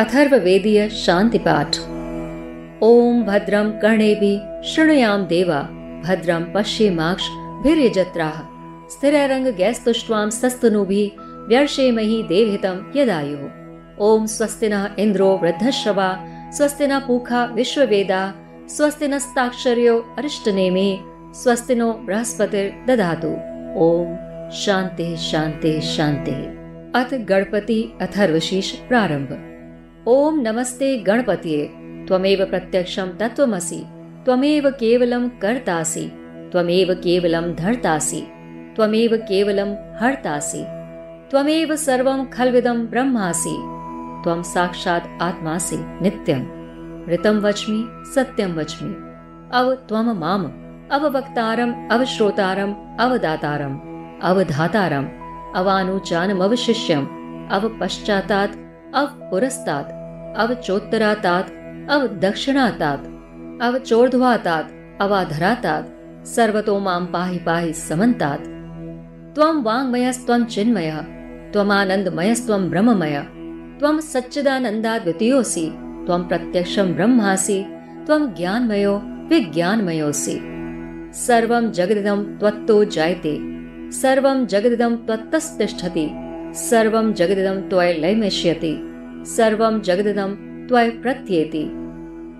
अथर्ववेदीय शान्तिपाठ ॐ भद्रं कर्णेभिः, शृणुयां देवा। भद्रं पश्येमाक्षभिर्यजत्राः स्थिरैरङ्गैस्तुष्ट्वां सस्तनूभिः व्यर्षेमहि देवहितं यदायुः। ॐ स्वस्ति नः इन्द्रो वृद्धश्रवा स्वस्ति न पूखा विश्ववेदा स्वस्ति नस्ताक्षर्यो अरिष्टनेमे स्वस्ति नो बृहस्पतिर्दधातु ॐ शान्तिः शान्तिः शान्तिः। अथ गणपति अथर्वशीष प्रारम्भ ॐ नमस्ते गणपतये। त्वमेव प्रत्यक्षं तत्त्वमसि। त्वमेव केवलं कर्तासि। त्वमेव केवलं धर्तासि। त्वमेव केवलं हर्तासि। त्वमेव सर्वं खल्विदं ब्रह्मासि। त्वं साक्षात् आत्मासि नित्यम्। ऋतं वच्मि, सत्यं वच्मि। अव त्वम माम। अववक्तारम् अवश्रोतारम् अवदातारम् अवधातारम् अवानुचानमवशिष्यम्। अवपश्चातात् अवपुरस्तात् अवचोत्तरातात्, अवदक्षिणातात्, अवचोर्ध्वातात्, अवाधरातात् सर्वतो माँ पाहि पाहि समन्तात्। त्वं वाङ्मयस्त्वं चिन्मयः, त्वमानन्दमयस्त्वं ब्रह्ममय, त्वं सच्चिदानन्दाद्वितीयोऽसि त्वं प्रत्यक्षं ब्रह्मासि, त्वं ज्ञानमयो विज्ञानमयोऽसि। सर्वं जगदिदं त्वत्तो जायते, सर्वं जगदिदं त्वत्तस्तिष्ठति, सर्वं जगदिदं त्वयि लयमिष्यति। सर्वं जगदिदं त्वयि प्रत्येति।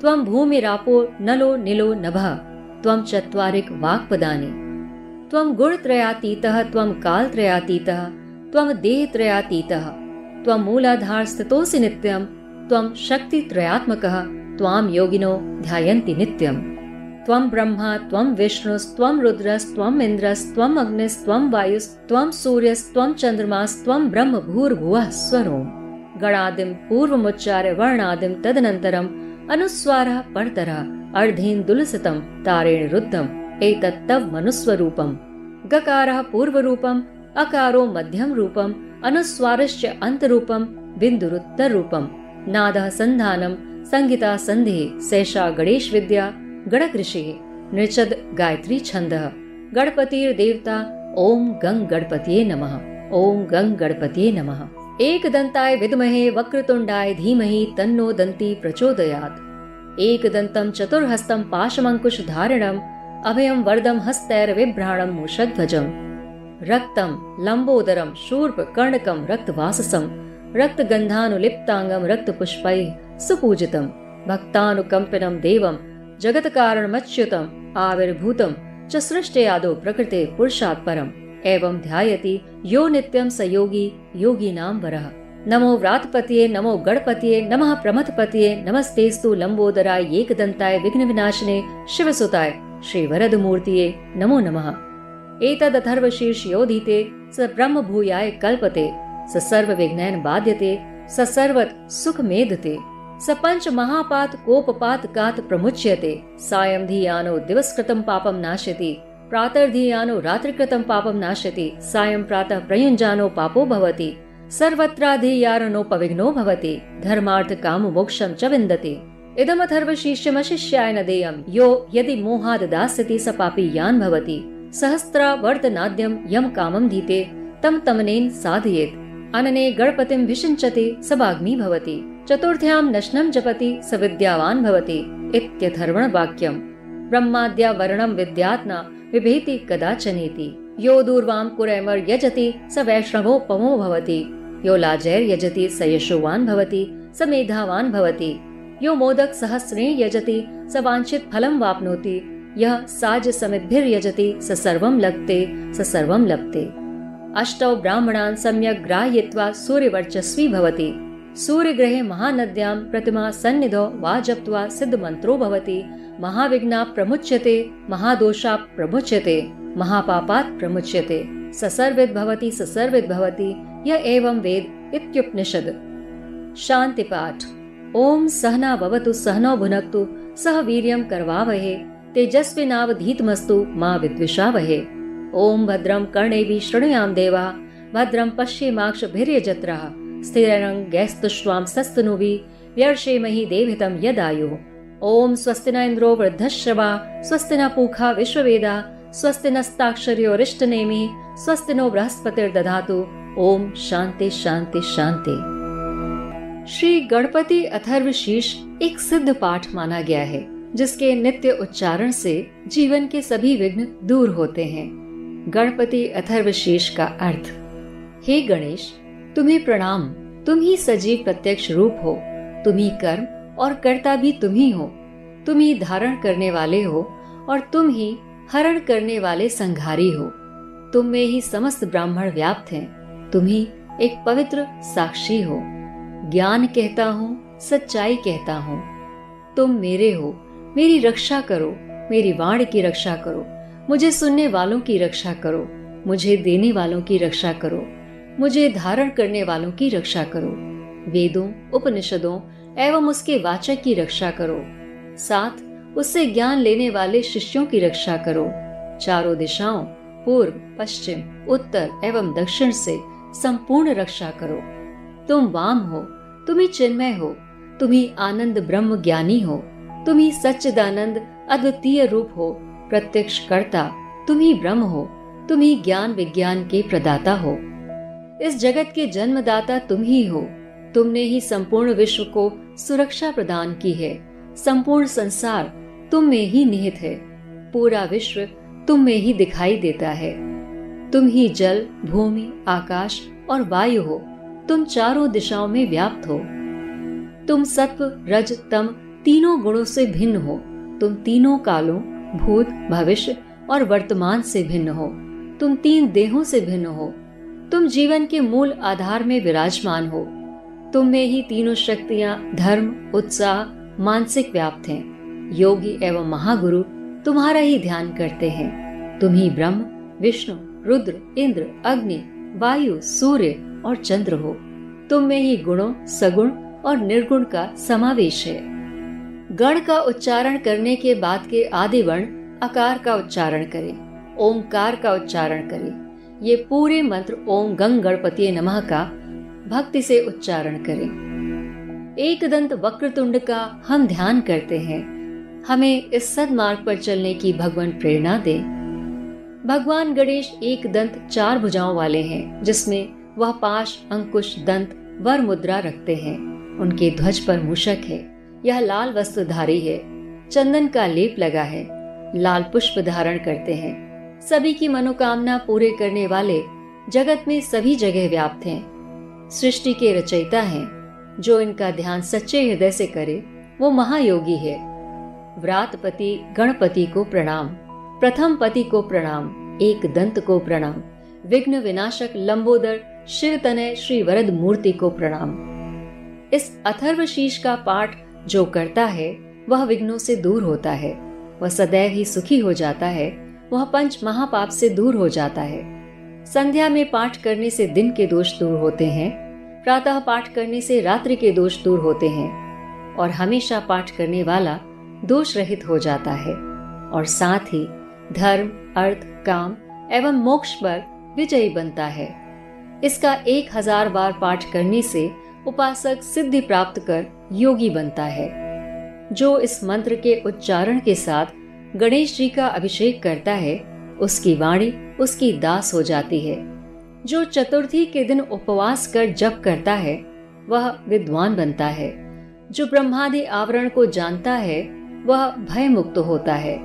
त्वं भूमिरापो नलो निलो नभः, त्वं चत्वारिक वाक्पदानि। त्वं गुणत्रयातीतः, त्वं कालत्रयातीतः, त्वं देहत्रयातीतः, त्वं मूलाधार स्थितोऽसि नित्यं, त्वं शक्तित्रयात्मकः, त्वां योगिनो ध्यायन्ति नित्यम् त्वं ब्रह्मा, त्वं विष्णुस्त्वं रुद्रस्त्वम् इन्द्रस्त्वम् अग्निस्त्वं वायुस्त्वं सूर्यस्त्वं चन्द्रमास्त्वं ब्रह्म भूर्भुवः स्वरोम्। गणादिं पूर्वमुच्चार्य वर्णादिं तदनन्तरम् अनुस्वारः परतरः अर्धेन्दुलसितं तारेण रुद्धम् एतत् तव मनुस्वरूपम्। गकारः पूर्वरूपम् अकारो मध्यम रूपम् अनुस्वारश्च अन्तरूपम् बिन्दुरुत्तररूपम्। नादः सन्धानम् संहिता सन्धिः सैषा गणेश विद्या गणकृषिः। नृचद गायत्री छन्दः। गणपतिर्देवता ॐ गङ् गणपतये नमः। ॐ गङ् गणपतये नमः एकदन्ताय विद्महे वक्रतुण्डाय धीमहि तन्नो दन्ती प्रचोदयात् एकदन्तं चतुर्हस्तं पाशमङ्कुशधारिणम् अभयं वरदं हस्तैर्विभ्राणं मूषध्वजम् रक्तं लम्बोदरं शूर्प कर्णकं रक्तवाससं रक्तगन्धानुलिप्ताङ्गं रक्तपुष्पैः सुपूजितं भक्तानुकम्पिनं देवं जगत्कारणमच्युतम् आविर्भूतं च सृष्टयादौ प्रकृते पुरुषात् परम् एवं ध्यायति यो नित्यं स योगी वरः। नमो व्रातपतये, नमो गणपतये, नमः प्रमथपतये नमस्तेस्तु लम्बोदराय एकदन्ताय विघ्नविनाशिने शिवसुताय श्रीवरदमूर्तये नमो नमः। एतदथर्वशीर्षयोधीते, स ब्रह्मभूयाय कल्पते, स सर्वविघ्नेन बाध्यते, स सर्वत् सुखमेधते, स पञ्च महापात कोपपात कात प्रमुच्यते, सायं धियानो दिवसकृतं पापं नाशयति प्रातर्धियानो रात्रिकृतं पापं नाशयति सायं प्रातः प्रयुञ्जानो पापो भवति सर्वत्राधियारणोपविघ्नो भवति धर्मार्थ काम मोक्षं च विन्दति। इदमथर्वशिष्यमशिष्याय न देयं, यो यदि मोहाद् दास्यति स पापी यान् भवति। सहस्रावर्तनाद्यं यं कामं धीते, तं तमनेन साधयेत्। अनने गणपतिं विषिञ्चति स वाग्मी भवति। चतुर्थ्यां नश्नं जपति, स विद्यावान् भवति, इत्यथर्वणवाक्यम्। ब्रह्माद्या वर्णं विद्यात्ना बिभेति कदाचनेति। यो दूर्वां कुरैमर् यजति, स वैष्णवोपमो भवति। यो लाजैर्यजति स यशोवान् भवति, स मेधावान् भवति। यो मोदक सहस्रेण यजति, स वाञ्छित फलं वाप्नोति। यः साज समिद्भिर्यजति स सर्वं लभते स सर्वं लभते अष्टौ ब्राह्मणान् सम्यक् ग्राह्यत्वा सूर्यवर्चस्वी भवति। सूर्यग्रहे महानद्यां प्रतिमा सन्निधौ वा जप्त्वा सिद्धमन्त्रो भवति। महाविघ्ना प्रमुच्यते, महादोषा प्रमुच्यते, महापापात् प्रमुच्यते। स सर्विद् भवति स सर्विद् भवति, य एवं वेद इत्युपनिषद। शान्तिपाठ। ॐ सहना भवतु, सहनौ भुनक्तु, सह वीर्यं करवावहे, तेजस्विनावधीतमस्तु मा विद्विषावहे। ॐ भद्रं कर्णेभिः शृणुयां देवा, भद्रं पश्येमाक्षभिर्यजत्राः ॐ स्वस्ति न वृद्धश्रवा, स्वस्ति न पूखा विश्ववेदा, स्वस्ति स्वस्ति नो श्री गणपति अथर्व अथर्वशीष एक सिद्ध पाठ माना गया है, जिसके नित्य उच्चारण से जीवन के सभी विघ्न दूर होते हैं। गणपति अथर्वशीष का अर्थ, हे गणेश तुम्हें प्रणाम, तुम ही सजीव प्रत्यक्ष रूप हो, तुम ही कर्म और कर्ता भी तुम ही हो, तुम ही धारण करने वाले हो और तुम ही हरण करने वाले संघारी हो। तुम में ही समस्त ब्राह्मण व्याप्त हैं, तुम ही एक पवित्र साक्षी हो। ज्ञान कहता हूँ, सच्चाई कहता हूँ। तुम मेरे हो, मेरी रक्षा करो, मेरी वाण की रक्षा करो, मुझे सुनने वालों की रक्षा करो, मुझे देने वालों की रक्षा करो। मुझे धारण करने वालों की रक्षा करो। वेदों, उपनिषदों एवं उसके वाचक की रक्षा करो। साथ, उससे ज्ञान लेने वाले शिष्यों की रक्षा करो। चारों दिशाओं, पूर्व, पश्चिम, उत्तर एवं दक्षिण से संपूर्ण रक्षा करो। तुम वाम हो, तुम ही चिन्मय हो, तुम ही आनंद ब्रह्म ज्ञानी हो, तुम ही सच्चिदानंद अद्वितीय रूप हो, प्रत्यक्ष कर्ता, तुम ही ब्रह्म हो, तुम ही ज्ञान विज्ञान के प्रदाता हो। इस जगत के जन्मदाता तुम ही हो। तुमने ही संपूर्ण विश्व को सुरक्षा प्रदान की है। संपूर्ण संसार तुम में ही निहित है। पूरा विश्व तुम में ही दिखाई देता है। तुम ही जल, भूमि, आकाश और वायु हो। तुम चारों दिशाओं में व्याप्त हो। तुम सत्व, रज, तम तीनों गुणों से भिन्न हो। तुम तीनों कालों, भूत, भविष्य और वर्तमान से भिन्न हो। तुम तीन देहों से भिन्न हो। तुम जीवन के मूल आधार में विराजमान हो। तुम में ही तीनों शक्तियाँ, धर्म, उत्साह, मानसिक व्याप्त हैं। योगी एवं महागुरु तुम्हारा ही ध्यान करते हैं। तुम ही ब्रह्म, विष्णु, रुद्र, इंद्र, अग्नि, वायु, सूर्य और चंद्र हो। तुम में ही गुणों, सगुण और निर्गुण का समावेश है। गण का उच्चारण करने के बाद के आदि वर्ण आकार का उच्चारण करें। ओंकार का उच्चारण करें। ये पूरे मंत्र ओम गंग गणपति नमः का भक्ति से उच्चारण करें। एक दंत वक्रतुंड का हम ध्यान करते हैं। हमें इस सदमार्ग पर चलने की भगवान प्रेरणा दे। भगवान गणेश एक दंत चार भुजाओं वाले हैं, जिसमें वह पाश, अंकुश, दंत, वर मुद्रा रखते हैं। उनके ध्वज पर मूषक है। यह लाल वस्त्रधारी है। चंदन का लेप लगा है। लाल पुष्प धारण करते हैं। सभी की मनोकामना पूरे करने वाले जगत में सभी जगह व्याप्त हैं। सृष्टि के रचयिता हैं। जो इनका ध्यान सच्चे हृदय से करे, वो महायोगी है। व्रातपति गणपति को प्रणाम। प्रथम पति को प्रणाम। एक दंत को प्रणाम। विघ्न विनाशक लंबोदर शिव तनय श्री वरद मूर्ति को प्रणाम। इस अथर्वशीष का पाठ जो करता है, वह विघ्नों से दूर होता है। वह सदैव ही सुखी हो जाता है। वह पंच महापाप से दूर हो जाता है। संध्या में पाठ करने से दिन के दोष दूर होते हैं, प्रातः पाठ करने से रात्रि के दोष दूर होते हैं, और हमेशा पाठ करने वाला दोष रहित हो जाता है। और साथ ही धर्म, अर्थ, काम एवं मोक्ष पर विजयी बनता है। इसका एक हज़ार बार पाठ करने से उपासक सिद्धि प्राप्त कर योगी बनता है। जो इस मंत्र के उच्चारण के साथ गणेश जी का अभिषेक करता है, उसकी वाणी उसकी दास हो जाती है। जो चतुर्थी के दिन उपवास कर जप करता है, वह विद्वान बनता है। जो ब्रह्मादि आवरण को जानता है, वह भय मुक्त होता है।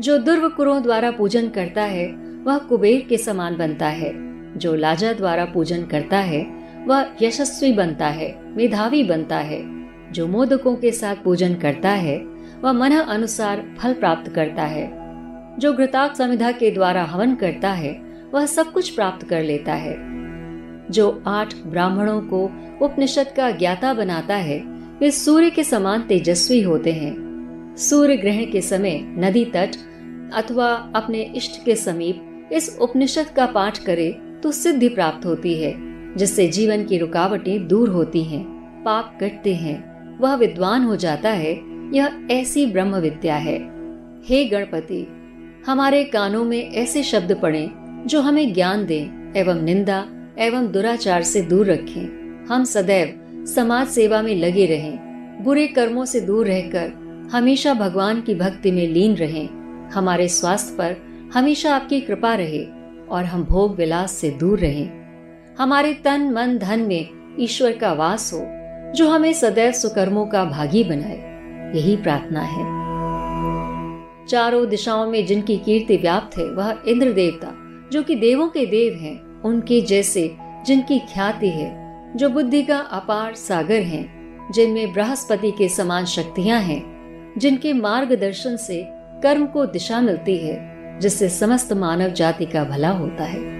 जो दुर्वकुरों द्वारा पूजन करता है, वह कुबेर के समान बनता है। जो लाजा द्वारा पूजन करता है, वह यशस्वी बनता है, मेधावी बनता है। जो मोदकों के साथ पूजन करता है वह मन अनुसार फल प्राप्त करता है। जो घृताक संविधा के द्वारा हवन करता है वह सब कुछ प्राप्त कर लेता है। जो आठ ब्राह्मणों को उपनिषद का ज्ञाता बनाता है वे सूर्य के समान तेजस्वी होते हैं। सूर्य ग्रहण के समय नदी तट अथवा अपने इष्ट के समीप इस उपनिषद का पाठ करे तो सिद्धि प्राप्त होती है जिससे जीवन की रुकावटें दूर होती हैं, पाप कटते हैं वह विद्वान हो जाता है यह ऐसी ब्रह्म विद्या है। हे गणपति, हमारे कानों में ऐसे शब्द पड़े जो हमें ज्ञान दें एवं निंदा एवं दुराचार से दूर रखें। हम सदैव समाज सेवा में लगे रहें, बुरे कर्मों से दूर रहकर हमेशा भगवान की भक्ति में लीन रहें। हमारे स्वास्थ्य पर हमेशा आपकी कृपा रहे और हम भोग विलास से दूर रहें। हमारे तन, मन, धन में ईश्वर का वास हो, जो हमें सदैव सुकर्मों का भागी बनाए। यही प्रार्थना है। चारों दिशाओं में जिनकी कीर्ति व्याप्त है वह इंद्र देवता जो कि देवों के देव हैं, उनके जैसे जिनकी ख्याति है जो बुद्धि का अपार सागर हैं, जिनमें बृहस्पति के समान शक्तियाँ हैं जिनके मार्गदर्शन से कर्म को दिशा मिलती है जिससे समस्त मानव जाति का भला होता है।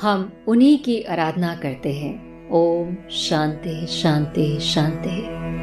हम उन्हीं की आराधना करते हैं। ओम शांति शांति शांति।